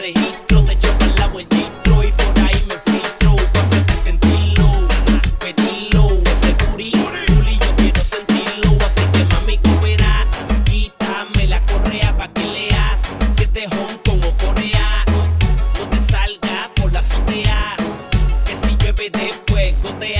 registro, te chocan la vueltitro y por ahí me filtro. Pa' hacerte sentirlo, pedirlo, ese booty, y yo quiero sentirlo. Así que mami, comerá, quítame la correa pa' que leas. Si es de Hong Kong o Corea, no te salgas por la azotea. Que si llueve después gotea.